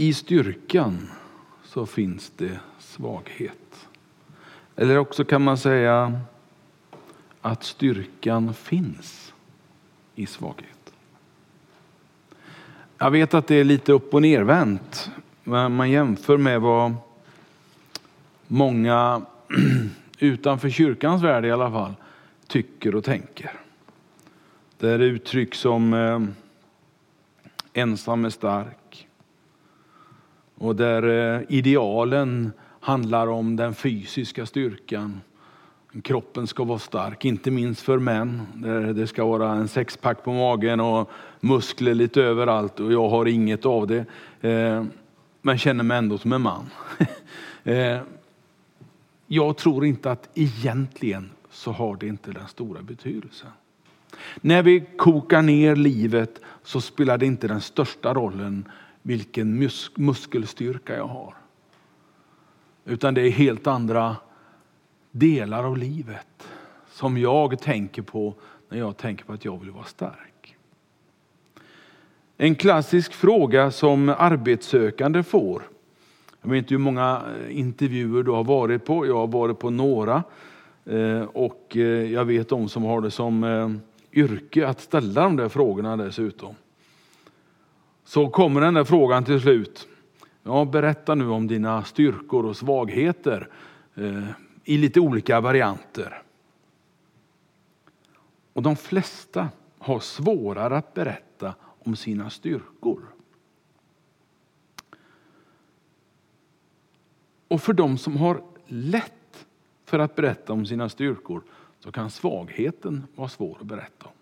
I styrkan så finns det svaghet. Eller också kan man säga att styrkan finns i svaghet. Jag vet att det är lite upp och nervänt, men man jämför med vad många utanför kyrkans värld i alla fall tycker och tänker. Det är uttryck som eh, ensam är stark och där eh, idealen handlar om den fysiska styrkan. Kroppen ska vara stark, inte minst för män. Det ska vara en sexpack på magen och muskler lite överallt och jag har inget av det. Eh, men känner mig ändå som en man. Eh, jag tror inte att egentligen så har det inte den stora betydelsen. När vi kokar ner livet så spelar det inte den största rollen vilken mus muskelstyrka jag har. Utan det är helt andra delar av livet som jag tänker på när jag tänker på att jag vill vara stark. En klassisk fråga som arbetssökande får. Jag vet inte hur många eh, intervjuer du har varit på. Jag har varit på några. Eh, och eh, jag vet de som har det som yrke att ställa de där frågorna dessutom. Så kommer den där frågan till slut. Ja, berätta nu om dina styrkor och svagheter eh, i lite olika varianter. Och de flesta har svårare att berätta om sina styrkor. Och för de som har lätt för att berätta om sina styrkor så kan svagheten vara svår att berätta om.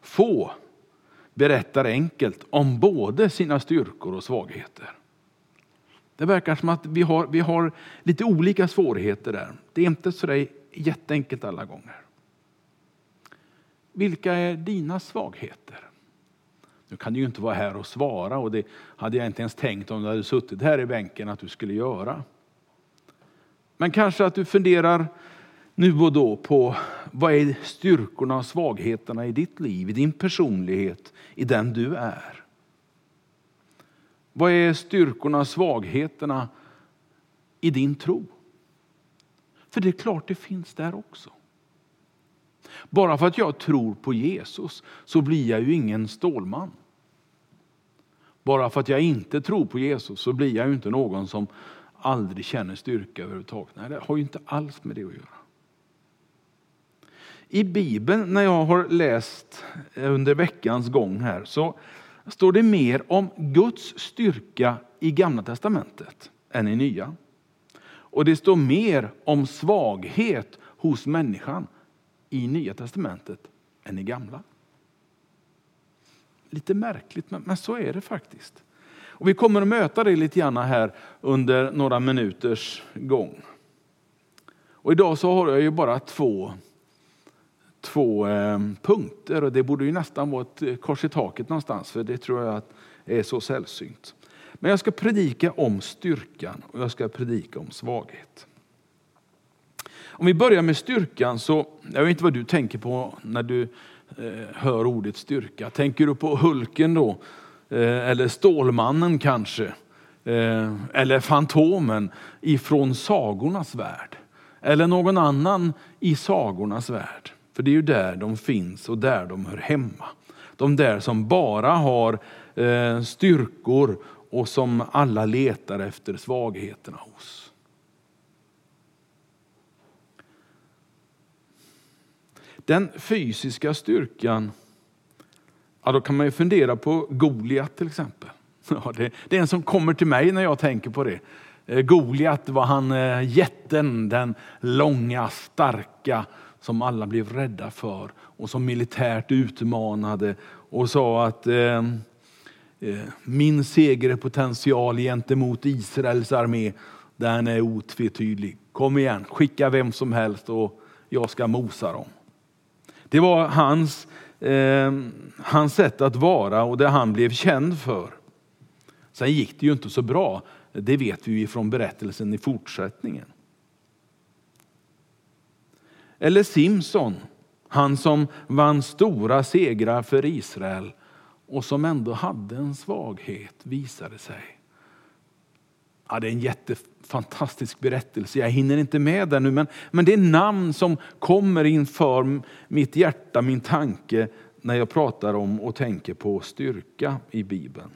Få berättar enkelt om både sina styrkor och svagheter. Det verkar som att vi har, vi har lite olika svårigheter där. Det är inte så jätteenkelt alla gånger. Vilka är dina svagheter? Nu kan du ju inte vara här och svara och det hade jag inte ens tänkt om du hade suttit här i bänken att du skulle göra. Men kanske att du funderar nu och då på vad är styrkorna och svagheterna i ditt liv, i din personlighet, i den du är. Vad är styrkorna och svagheterna i din tro? För det är klart det finns där också. Bara för att jag tror på Jesus så blir jag ju ingen stålman. Bara för att jag inte tror på Jesus så blir jag ju inte någon som aldrig känner styrka överhuvudtaget. Nej, det har ju inte alls med det att göra. I Bibeln, när jag har läst eh, under veckans gång här, så står det mer om Guds styrka i Gamla Testamentet än i Nya. Och det står mer om svaghet hos människan i Nya Testamentet än i Gamla. Lite märkligt, men, så är det faktiskt. Och vi kommer att möta det lite grann här under några minuters gång. Och idag så har jag ju bara två, två eh, punkter och det borde ju nästan vara ett eh, kors i taket någonstans för det tror jag är så sällsynt. Men jag ska predika om styrkan och jag ska predika om svaghet. Om vi börjar med styrkan så, jag vet inte vad du tänker på när du eh, hör ordet styrka. Tänker du på Hulken då? Eh, eller Stålmannen kanske? Eh, eller Fantomen ifrån sagornas värld? Eller någon annan i sagornas värld? För det är ju där de finns och där de hör hemma. De där som bara har eh, styrkor och som alla letar efter svagheterna hos. Den fysiska styrkan, ja, då kan man ju fundera på Goliat till exempel. Ja, det, det, är en som kommer till mig när jag tänker på det. Eh, Goliat var han eh, jätten, den långa, starka som alla blev rädda för och som militärt utmanade och sa att eh, eh, min segerpotential gentemot Israels armé, den är otvetydig. Kom igen, skicka vem som helst och jag ska mosa dem. Det var hans, eh, hans sätt att vara och det han blev känd för. Sen gick det ju inte så bra. Det vet vi från berättelsen i fortsättningen. Eller Simson, han som vann stora segrar för Israel och som ändå hade en svaghet visade sig. Ja, det är en jättefantastisk berättelse. Jag hinner inte med den nu, men, men det är namn som kommer inför mitt hjärta, min tanke, när jag pratar om och tänker på styrka i Bibeln.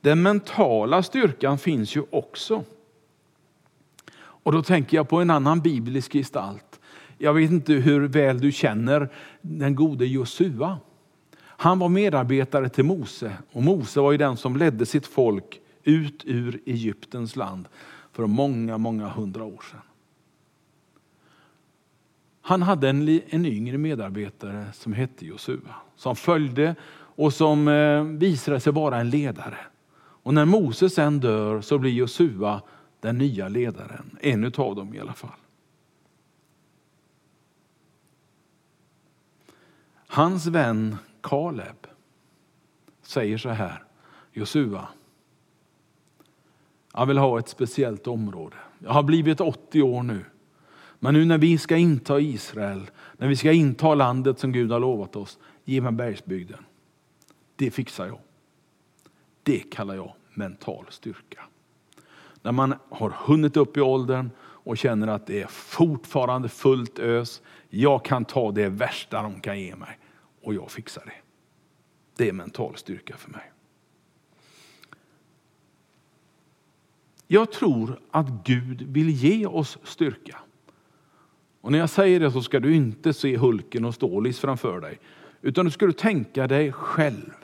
Den mentala styrkan finns ju också. Och då tänker jag på en annan biblisk gestalt. Jag vet inte hur väl du känner den gode Josua. Han var medarbetare till Mose och Mose var ju den som ledde sitt folk ut ur Egyptens land för många, många hundra år sedan. Han hade en, en yngre medarbetare som hette Josua, som följde och som eh, visade sig vara en ledare. Och när Mose sen dör så blir Josua den nya ledaren, en av dem i alla fall. Hans vän Kaleb säger så här, Josua, jag vill ha ett speciellt område. Jag har blivit 80 år nu. Men nu när vi ska inta Israel, när vi ska inta landet som Gud har lovat oss, ge mig bergsbygden. Det fixar jag. Det kallar jag mental styrka. När man har hunnit upp i åldern och känner att det är fortfarande fullt ös. Jag kan ta det värsta de kan ge mig och jag fixar det. Det är mental styrka för mig. Jag tror att Gud vill ge oss styrka. Och när jag säger det så ska du inte se Hulken och Stålis framför dig. Utan du ska tänka dig själv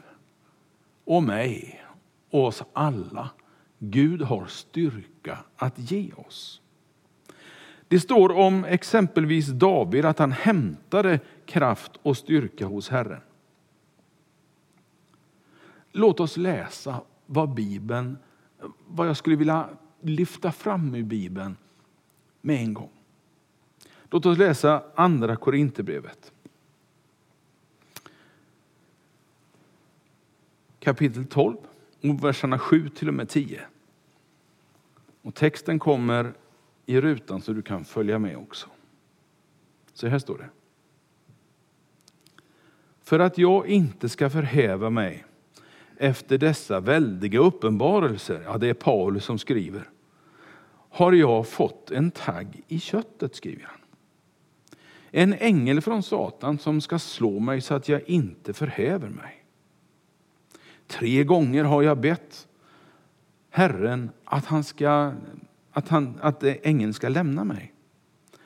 och mig och oss alla. Gud har styrka att ge oss. Det står om exempelvis David att han hämtade kraft och styrka hos Herren. Låt oss läsa vad Bibeln, vad jag skulle vilja lyfta fram i Bibeln med en gång. Låt oss läsa andra Korinthierbrevet. Kapitel 12, verserna 7 till och med 10. Och texten kommer i rutan så du kan följa med också. Så här står det. För att jag inte ska förhäva mig efter dessa väldiga uppenbarelser, ja det är Paulus som skriver, har jag fått en tagg i köttet, skriver han. En ängel från Satan som ska slå mig så att jag inte förhäver mig. Tre gånger har jag bett Herren att, han ska, att, han, att ängeln ska lämna mig.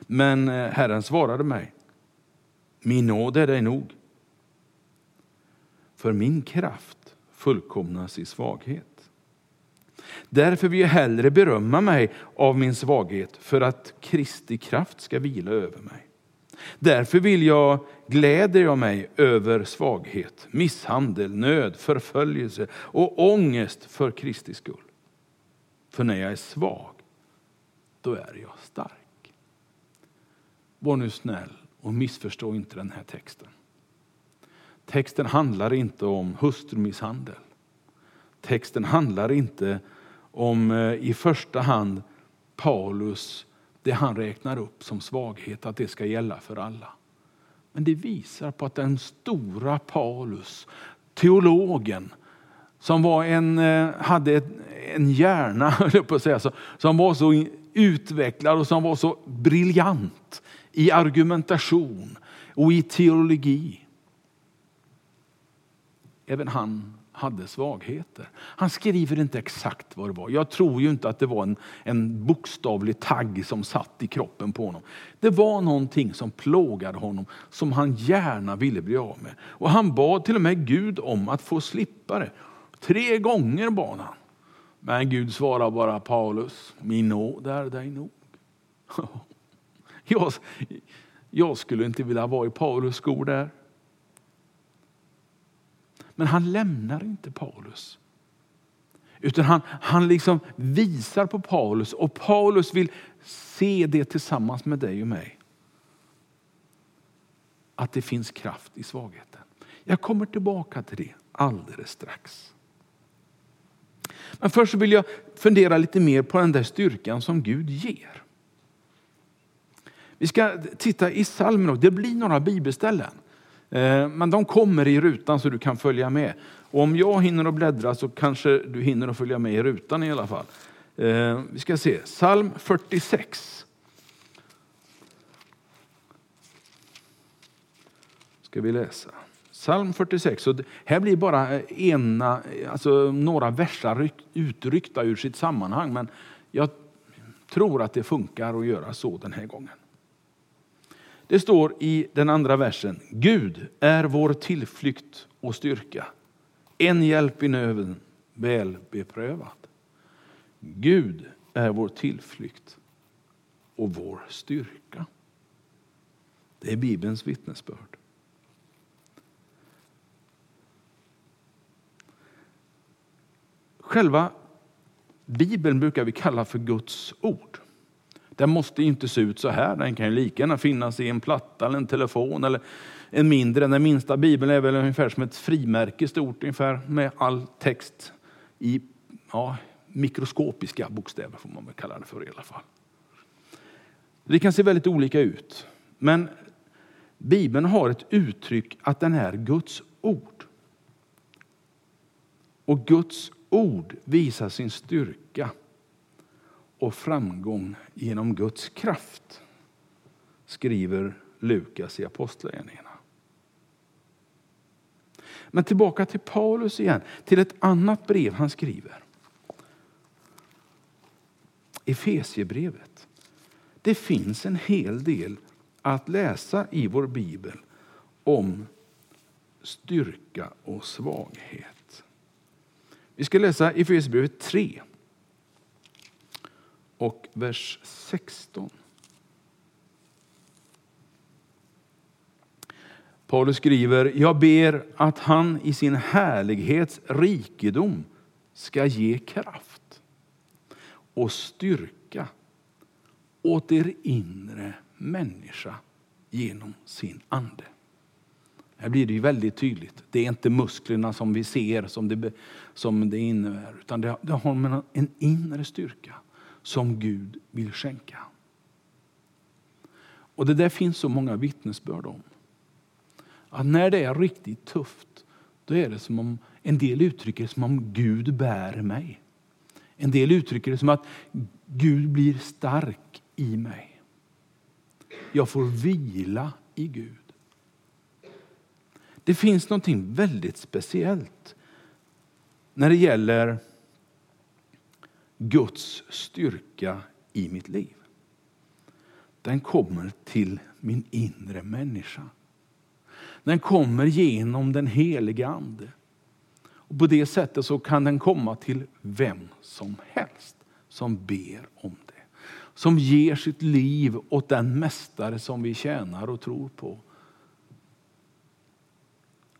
Men eh, Herren svarade mig, min nåd är dig nog. För min kraft fullkomnas i svaghet. Därför vill jag hellre berömma mig av min svaghet för att Kristi kraft ska vila över mig. Därför vill jag, gläder jag mig över svaghet, misshandel, nöd, förföljelse och ångest för Kristi skull. För när jag är svag, då är jag stark. Var nu snäll och missförstå inte den här texten. Texten handlar inte om hustrumisshandel. Texten handlar inte om eh, i första hand Paulus, det han räknar upp som svaghet, att det ska gälla för alla. Men det visar på att den stora Paulus, teologen, som var en, eh, hade en hjärna, på att säga så, som var så utvecklad och som var så briljant i argumentation och i teologi. Även han hade svagheter. Han skriver inte exakt vad det var. Jag tror ju inte att det var en, en bokstavlig tagg som satt i kroppen på honom. Det var någonting som plågade honom, som han gärna ville bli av med. Och han bad till och med Gud om att få slippa det. Tre gånger bad han. Men Gud svarade bara Paulus, min nåd är dig nog. Jag, jag skulle inte vilja vara i Paulus skor där. Men han lämnar inte Paulus. Utan han, han liksom visar på Paulus och Paulus vill se det tillsammans med dig och mig. Att det finns kraft i svagheten. Jag kommer tillbaka till det alldeles strax. Men först vill jag fundera lite mer på den där styrkan som Gud ger. Vi ska titta i psalmen, det blir några bibelställen. Eh, men de kommer i rutan så du kan följa med. Och om jag hinner att bläddra så kanske du hinner att följa med i rutan i alla fall. Eh, vi ska se, psalm 46. Ska vi läsa. Psalm 46. Och här blir bara eh, ena, alltså några versar utryckta ur sitt sammanhang. Men jag tror att det funkar att göra så den här gången. Det står i den andra versen. Gud är vår tillflykt och styrka. En hjälp i nöden, väl beprövad. Gud är vår tillflykt och vår styrka. Det är Bibelns vittnesbörd. Själva Bibeln brukar vi kalla för Guds ord. Den måste inte se ut så här. Den kan ju lika gärna finnas i en platta eller en telefon eller en mindre. Den minsta bibeln är väl ungefär som ett frimärke stort ungefär med all text i ja, mikroskopiska bokstäver får man väl kalla det för i alla fall. Det kan se väldigt olika ut. Men Bibeln har ett uttryck att den är Guds ord. Och Guds ord visar sin styrka och framgång genom Guds kraft, skriver Lukas i Apostlagärningarna. Men tillbaka till Paulus igen, till ett annat brev han skriver. Efesiebrevet. Det finns en hel del att läsa i vår bibel om styrka och svaghet. Vi ska läsa Efesierbrevet 3 och vers 16. Paulus skriver, jag ber att han i sin härlighets rikedom ska ge kraft och styrka åt er inre människa genom sin ande. Här blir det ju väldigt tydligt. Det är inte musklerna som vi ser som det, som det innebär, utan det, det har en inre styrka som Gud vill skänka. Och Det där finns så många vittnesbörd om. Att när det är riktigt tufft, då är det som om en del uttrycker det som om Gud bär mig. En del uttrycker det som att Gud blir stark i mig. Jag får vila i Gud. Det finns något väldigt speciellt när det gäller Guds styrka i mitt liv. Den kommer till min inre människa. Den kommer genom den heliga Ande. Och på det sättet så kan den komma till vem som helst som ber om det. Som ger sitt liv åt den mästare som vi tjänar och tror på.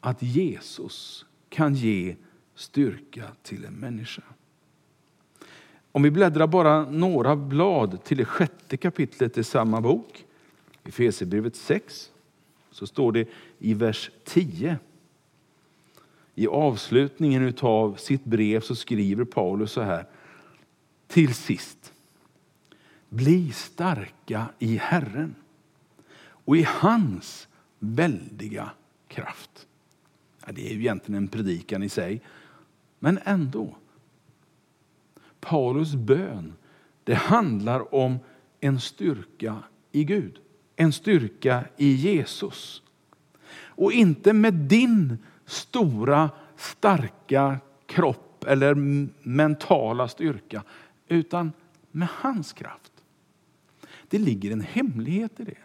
Att Jesus kan ge styrka till en människa. Om vi bläddrar bara några blad till det sjätte kapitlet i samma bok, i Efesierbrevet 6, så står det i vers 10. I avslutningen av sitt brev så skriver Paulus så här. Till sist, bli starka i Herren och i hans väldiga kraft. Ja, det är ju egentligen en predikan i sig, men ändå. Paulus bön, det handlar om en styrka i Gud. En styrka i Jesus. Och inte med din stora, starka kropp eller mentala styrka, utan med hans kraft. Det ligger en hemlighet i det.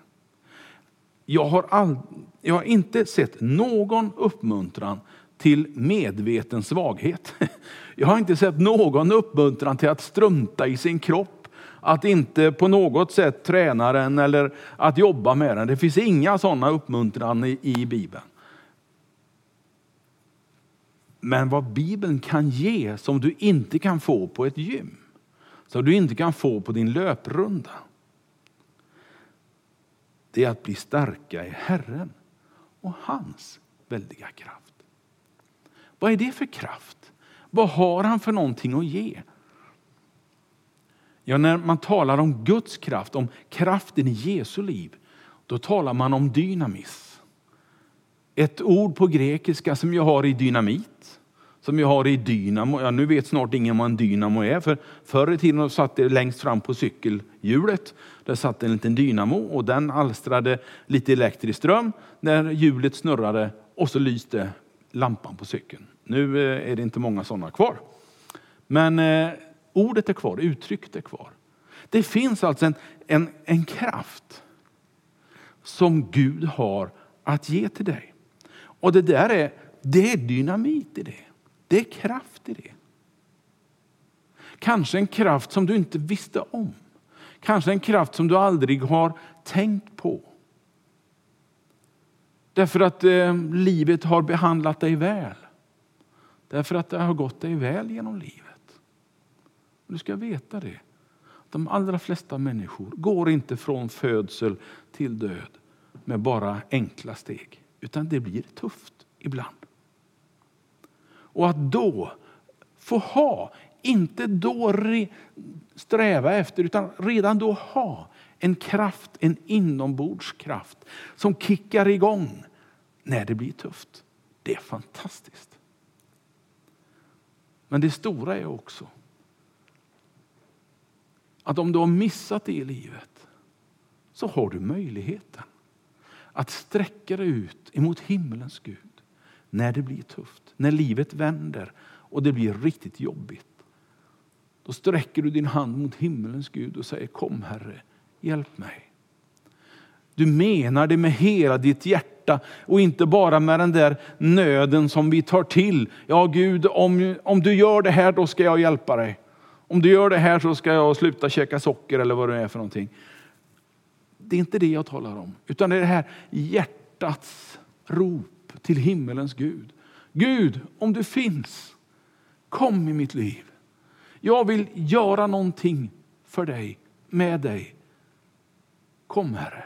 Jag har, all, jag har inte sett någon uppmuntran till medveten svaghet. Jag har inte sett någon uppmuntran till att strunta i sin kropp, att inte på något sätt träna den eller att jobba med den. Det finns inga sådana uppmuntran i, i Bibeln. Men vad Bibeln kan ge som du inte kan få på ett gym, som du inte kan få på din löprunda, det är att bli starka i Herren och hans väldiga kraft. Vad är det för kraft? Vad har han för någonting att ge? Ja, när man talar om Guds kraft, om kraften i Jesu liv, då talar man om dynamis. Ett ord på grekiska som jag har i dynamit, som jag har i dynamo. Ja, nu vet snart ingen vad en dynamo är, för förr i tiden satt det längst fram på cykelhjulet. Där satt en liten dynamo och den alstrade lite elektrisk ström när hjulet snurrade och så lyste lampan på cykeln. Nu eh, är det inte många sådana kvar. Men eh, ordet är kvar, uttrycket är kvar. Det finns alltså en, en, en kraft som Gud har att ge till dig. Och det där är, det är dynamit i det. Det är kraft i det. Kanske en kraft som du inte visste om. Kanske en kraft som du aldrig har tänkt på. Därför att eh, livet har behandlat dig väl. Därför att det har gått dig väl genom livet. Du ska veta det. De allra flesta människor går inte från födsel till död med bara enkla steg. Utan det blir tufft ibland. Och att då få ha, inte då sträva efter, utan redan då ha en kraft, en inombordskraft som kickar igång när det blir tufft. Det är fantastiskt. Men det stora är också att om du har missat det i livet så har du möjligheten att sträcka dig ut emot himmelens Gud när det blir tufft, när livet vänder och det blir riktigt jobbigt. Då sträcker du din hand mot himmelens Gud och säger kom Herre, hjälp mig. Du menar det med hela ditt hjärta och inte bara med den där nöden som vi tar till. Ja Gud, om, om du gör det här då ska jag hjälpa dig. Om du gör det här så ska jag sluta käka socker eller vad det är för någonting. Det är inte det jag talar om, utan det är det här hjärtats rop till himmelens Gud. Gud, om du finns, kom i mitt liv. Jag vill göra någonting för dig, med dig. Kom Herre.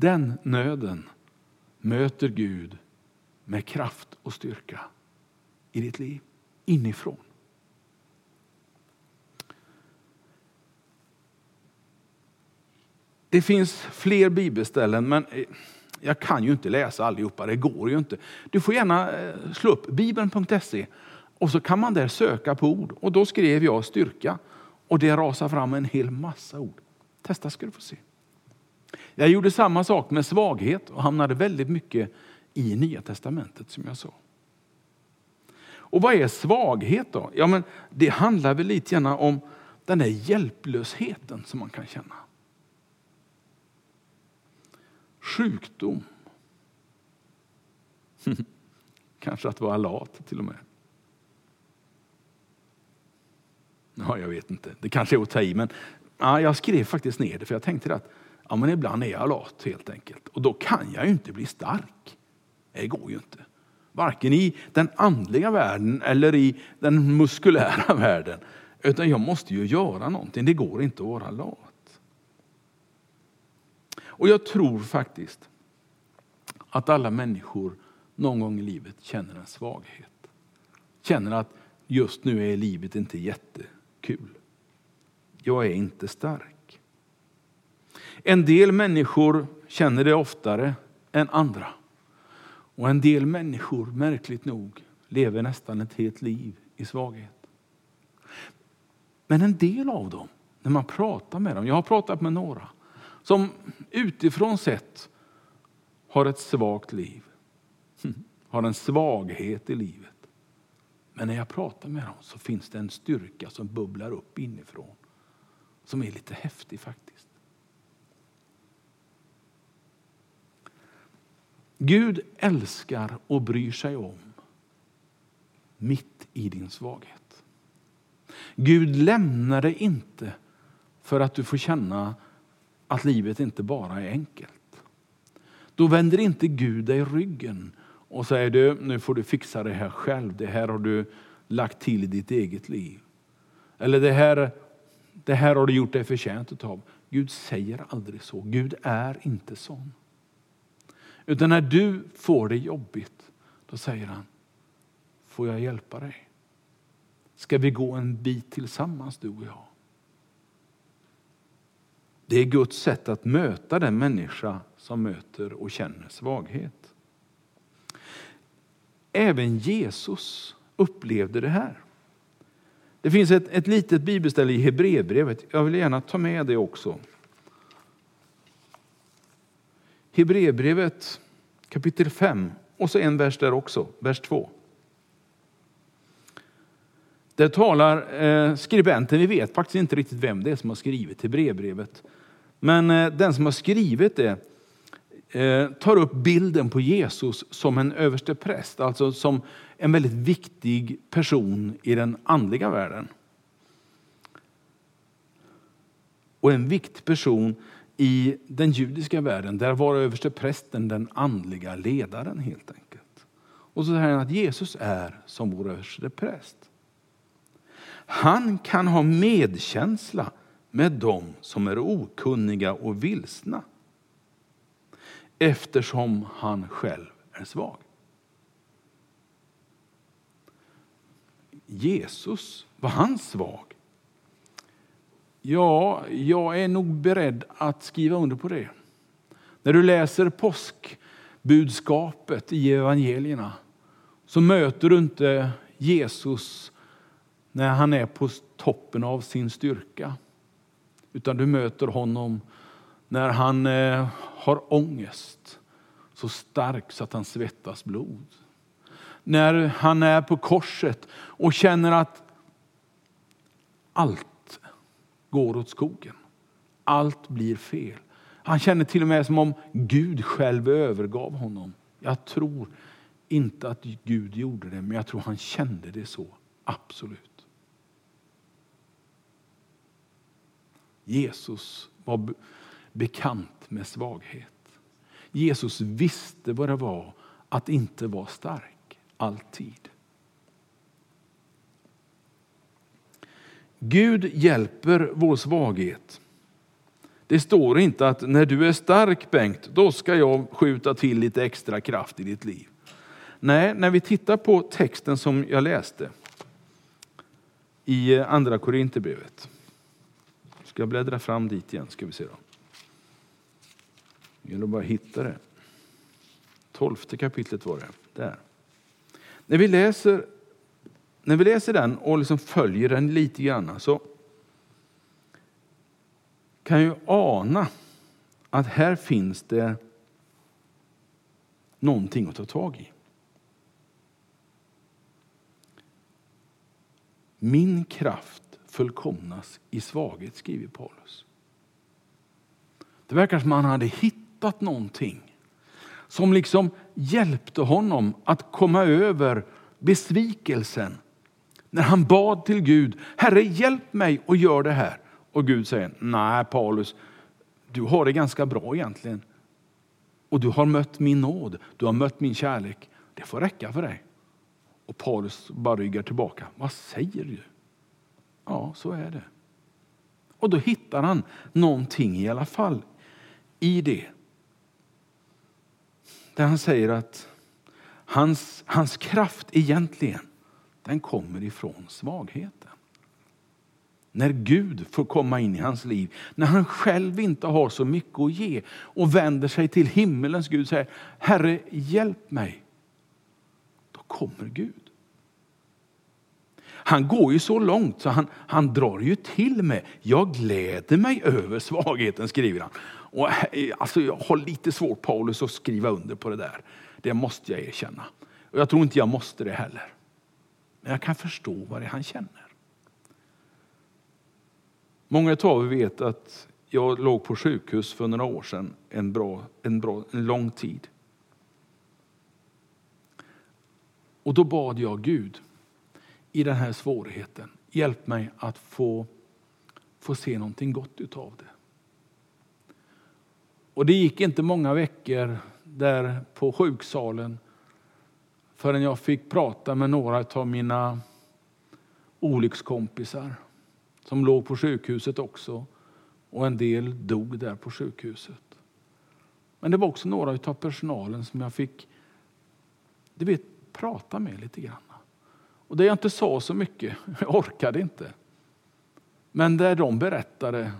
Den nöden möter Gud med kraft och styrka i ditt liv, inifrån. Det finns fler bibelställen, men eh, jag kan ju inte läsa allihopa, det går ju inte. Du får gärna eh, slå upp bibeln.se och så kan man där söka på ord. Och då skrev jag styrka och det rasar fram en hel massa ord. Testa ska du få se. Jag gjorde samma sak med svaghet och hamnade väldigt mycket i Nya Testamentet som jag sa. Och vad är svaghet då? Ja, men det handlar väl lite grann om den där hjälplösheten som man kan känna sjukdom. Kanske att vara lat till och med. Ja, jag vet inte. Det kanske är att ta i, men ja, jag skrev faktiskt ner det för jag tänkte att ja, men ibland är jag lat helt enkelt. Och då kan jag ju inte bli stark. Det går ju inte. Varken i den andliga världen eller i den muskulära världen. Utan jag måste ju göra någonting. Det går inte att vara lat. Och jag tror faktiskt att alla människor någon gång i livet känner en svaghet. Känner att just nu är livet inte jättekul. Jag är inte stark. En del människor känner det oftare än andra. Och en del människor, märkligt nog, lever nästan ett helt liv i svaghet. Men en del av dem, när man pratar med dem, jag har pratat med några, som utifrån sett har ett svagt liv. Har en svaghet i livet. Men när jag pratar med dem så finns det en styrka som bubblar upp inifrån. Som är lite häftig faktiskt. Gud älskar och bryr sig om mitt i din svaghet. Gud lämnar dig inte för att du får känna att livet inte bara är enkelt. Då vänder inte Gud dig ryggen och säger du, nu får du fixa det här själv. Det här har du lagt till i ditt eget liv. Eller det här, det här har du gjort dig förtjänt av. Gud säger aldrig så. Gud är inte sån. Utan när du får det jobbigt, då säger han, får jag hjälpa dig? Ska vi gå en bit tillsammans du och jag? Det är Guds sätt att möta den människa som möter och känner svaghet. Även Jesus upplevde det här. Det finns ett, ett litet bibelställe i Hebreerbrevet. Jag vill gärna ta med det också. Hebreerbrevet kapitel 5 och så en vers där också, vers 2. Där talar eh, skribenten, vi vet faktiskt inte riktigt vem det är som har skrivit Hebreerbrevet. Men eh, den som har skrivit det eh, tar upp bilden på Jesus som en överste präst, alltså som en väldigt viktig person i den andliga världen. Och en viktig person i den judiska världen, där var överste prästen den andliga ledaren helt enkelt. Och så säger han att Jesus är som vår överste präst. Han kan ha medkänsla med dem som är okunniga och vilsna eftersom han själv är svag. Jesus, var han svag? Ja, jag är nog beredd att skriva under på det. När du läser påskbudskapet i evangelierna så möter du inte Jesus när han är på toppen av sin styrka. Utan du möter honom när han eh, har ångest så stark så att han svettas blod. När han är på korset och känner att allt går åt skogen. Allt blir fel. Han känner till och med som om Gud själv övergav honom. Jag tror inte att Gud gjorde det, men jag tror han kände det så. Absolut. Jesus var bekant med svaghet. Jesus visste vad det var att inte vara stark, alltid. Gud hjälper vår svaghet. Det står inte att när du är stark Bengt, då ska jag skjuta till lite extra kraft i ditt liv. Nej, när vi tittar på texten som jag läste i eh, andra Korinthierbrevet. Ska jag bläddra fram dit igen ska vi se då. Det gäller bara hitta det. Tolfte kapitlet var det. Där. När vi läser, när vi läser den och liksom följer den lite grann så kan jag ana att här finns det någonting att ta tag i. Min kraft fullkomnas i svaghet, skriver Paulus. Det verkar som att han hade hittat någonting som liksom hjälpte honom att komma över besvikelsen. När han bad till Gud, Herre hjälp mig och gör det här. Och Gud säger, nej Paulus, du har det ganska bra egentligen. Och du har mött min nåd, du har mött min kärlek. Det får räcka för dig. Och Paulus bara ryggar tillbaka. Vad säger du? Ja, så är det. Och då hittar han någonting i alla fall i det. Där han säger att hans, hans kraft egentligen, den kommer ifrån svagheten. När Gud får komma in i hans liv, när han själv inte har så mycket att ge och vänder sig till himmelens Gud och säger Herre hjälp mig. Då kommer Gud. Han går ju så långt så han, han drar ju till med, jag gläder mig över svagheten skriver han. Och, eh, alltså, jag har lite svårt Paulus att skriva under på det där. Det måste jag erkänna. Och jag tror inte jag måste det heller. Men jag kan förstå vad det är han känner. Många av er vet att jag låg på sjukhus för några år sedan en, bra, en, bra, en lång tid. Och då bad jag Gud i den här svårigheten. Hjälp mig att få, få se någonting gott utav det. Och det gick inte många veckor där på sjuksalen förrän jag fick prata med några av mina olyckskompisar som låg på sjukhuset också. Och en del dog där på sjukhuset. Men det var också några av personalen som jag fick du vet, prata med lite grann. Och det jag inte sa så mycket, jag orkade inte. Men där de berättade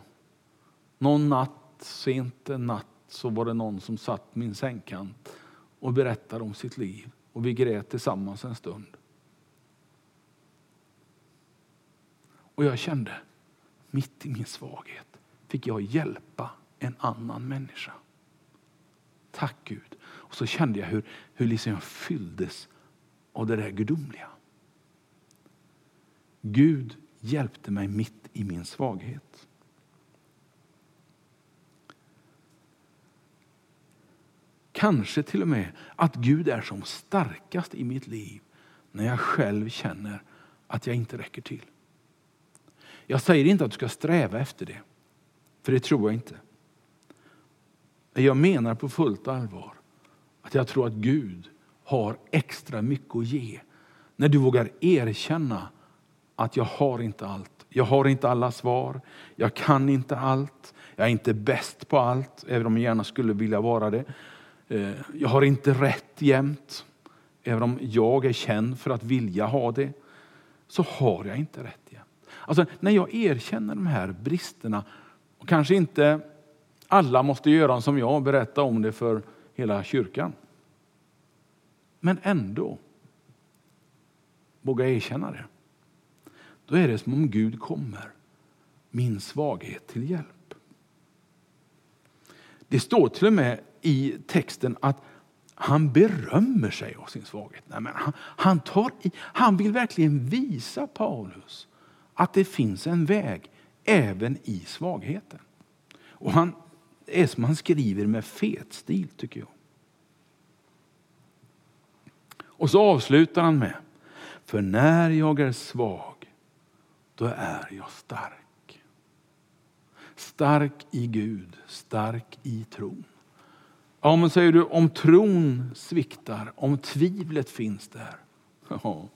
Någon natt, sent en natt, så var det någon som satt min sängkant och berättade om sitt liv. Och vi grät tillsammans en stund. Och jag kände, mitt i min svaghet fick jag hjälpa en annan människa. Tack Gud. Och så kände jag hur, hur liksom jag fylldes av det där gudomliga. Gud hjälpte mig mitt i min svaghet. Kanske till och med att Gud är som starkast i mitt liv när jag själv känner att jag inte räcker till. Jag säger inte att du ska sträva efter det, för det tror jag inte. Men jag menar på fullt allvar att jag tror att Gud har extra mycket att ge när du vågar erkänna att jag har inte allt. Jag har inte alla svar. Jag kan inte allt. Jag är inte bäst på allt, även om jag gärna skulle vilja vara det. Eh, jag har inte rätt jämt, även om jag är känd för att vilja ha det. Så har jag inte rätt jämt. Alltså, när jag erkänner de här bristerna, och kanske inte alla måste göra som jag och berätta om det för hela kyrkan. Men ändå våga erkänna det. Då är det som om Gud kommer min svaghet till hjälp. Det står till och med i texten att han berömmer sig av sin svaghet. Nej, men han, han, tar i, han vill verkligen visa Paulus att det finns en väg även i svagheten. Och han är som han skriver med fet stil tycker jag. Och så avslutar han med, för när jag är svag, då är jag stark. Stark i Gud, stark i tron. Ja, men säger du, om tron sviktar, om tvivlet finns där, ja,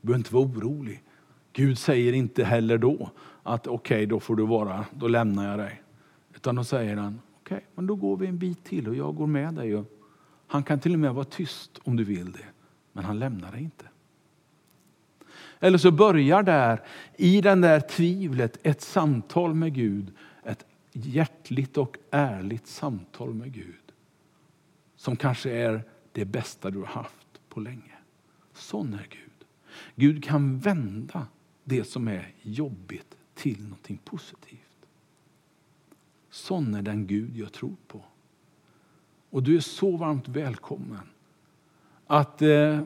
du behöver inte vara orolig. Gud säger inte heller då att okej, okay, då får du vara, då lämnar jag dig. Utan då säger han, okej, okay, men då går vi en bit till och jag går med dig. Han kan till och med vara tyst om du vill det, men han lämnar dig inte. Eller så börjar där, i den där tvivlet, ett samtal med Gud. Ett hjärtligt och ärligt samtal med Gud. Som kanske är det bästa du har haft på länge. Sån är Gud. Gud kan vända det som är jobbigt till någonting positivt. Sån är den Gud jag tror på. Och du är så varmt välkommen att eh,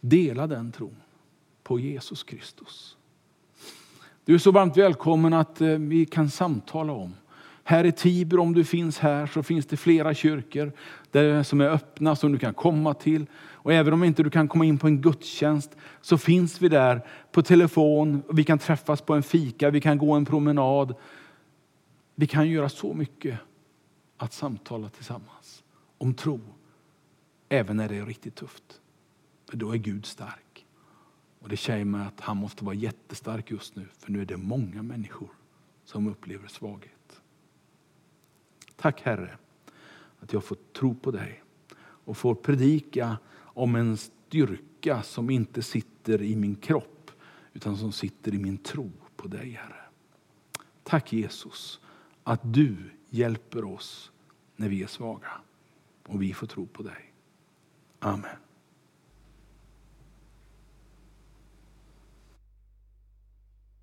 dela den tron på Jesus Kristus. Du är så varmt välkommen att eh, vi kan samtala om. Här i Tibro, om du finns här, så finns det flera kyrkor där, som är öppna som du kan komma till. Och även om inte du kan komma in på en gudstjänst så finns vi där på telefon. Vi kan träffas på en fika, vi kan gå en promenad. Vi kan göra så mycket att samtala tillsammans om tro, även när det är riktigt tufft. För då är Gud stark. Och Det säger mig att han måste vara jättestark just nu, för nu är det många människor som upplever svaghet. Tack Herre, att jag får tro på dig och får predika om en styrka som inte sitter i min kropp utan som sitter i min tro på dig, Herre. Tack Jesus att du hjälper oss när vi är svaga och vi får tro på dig. Amen.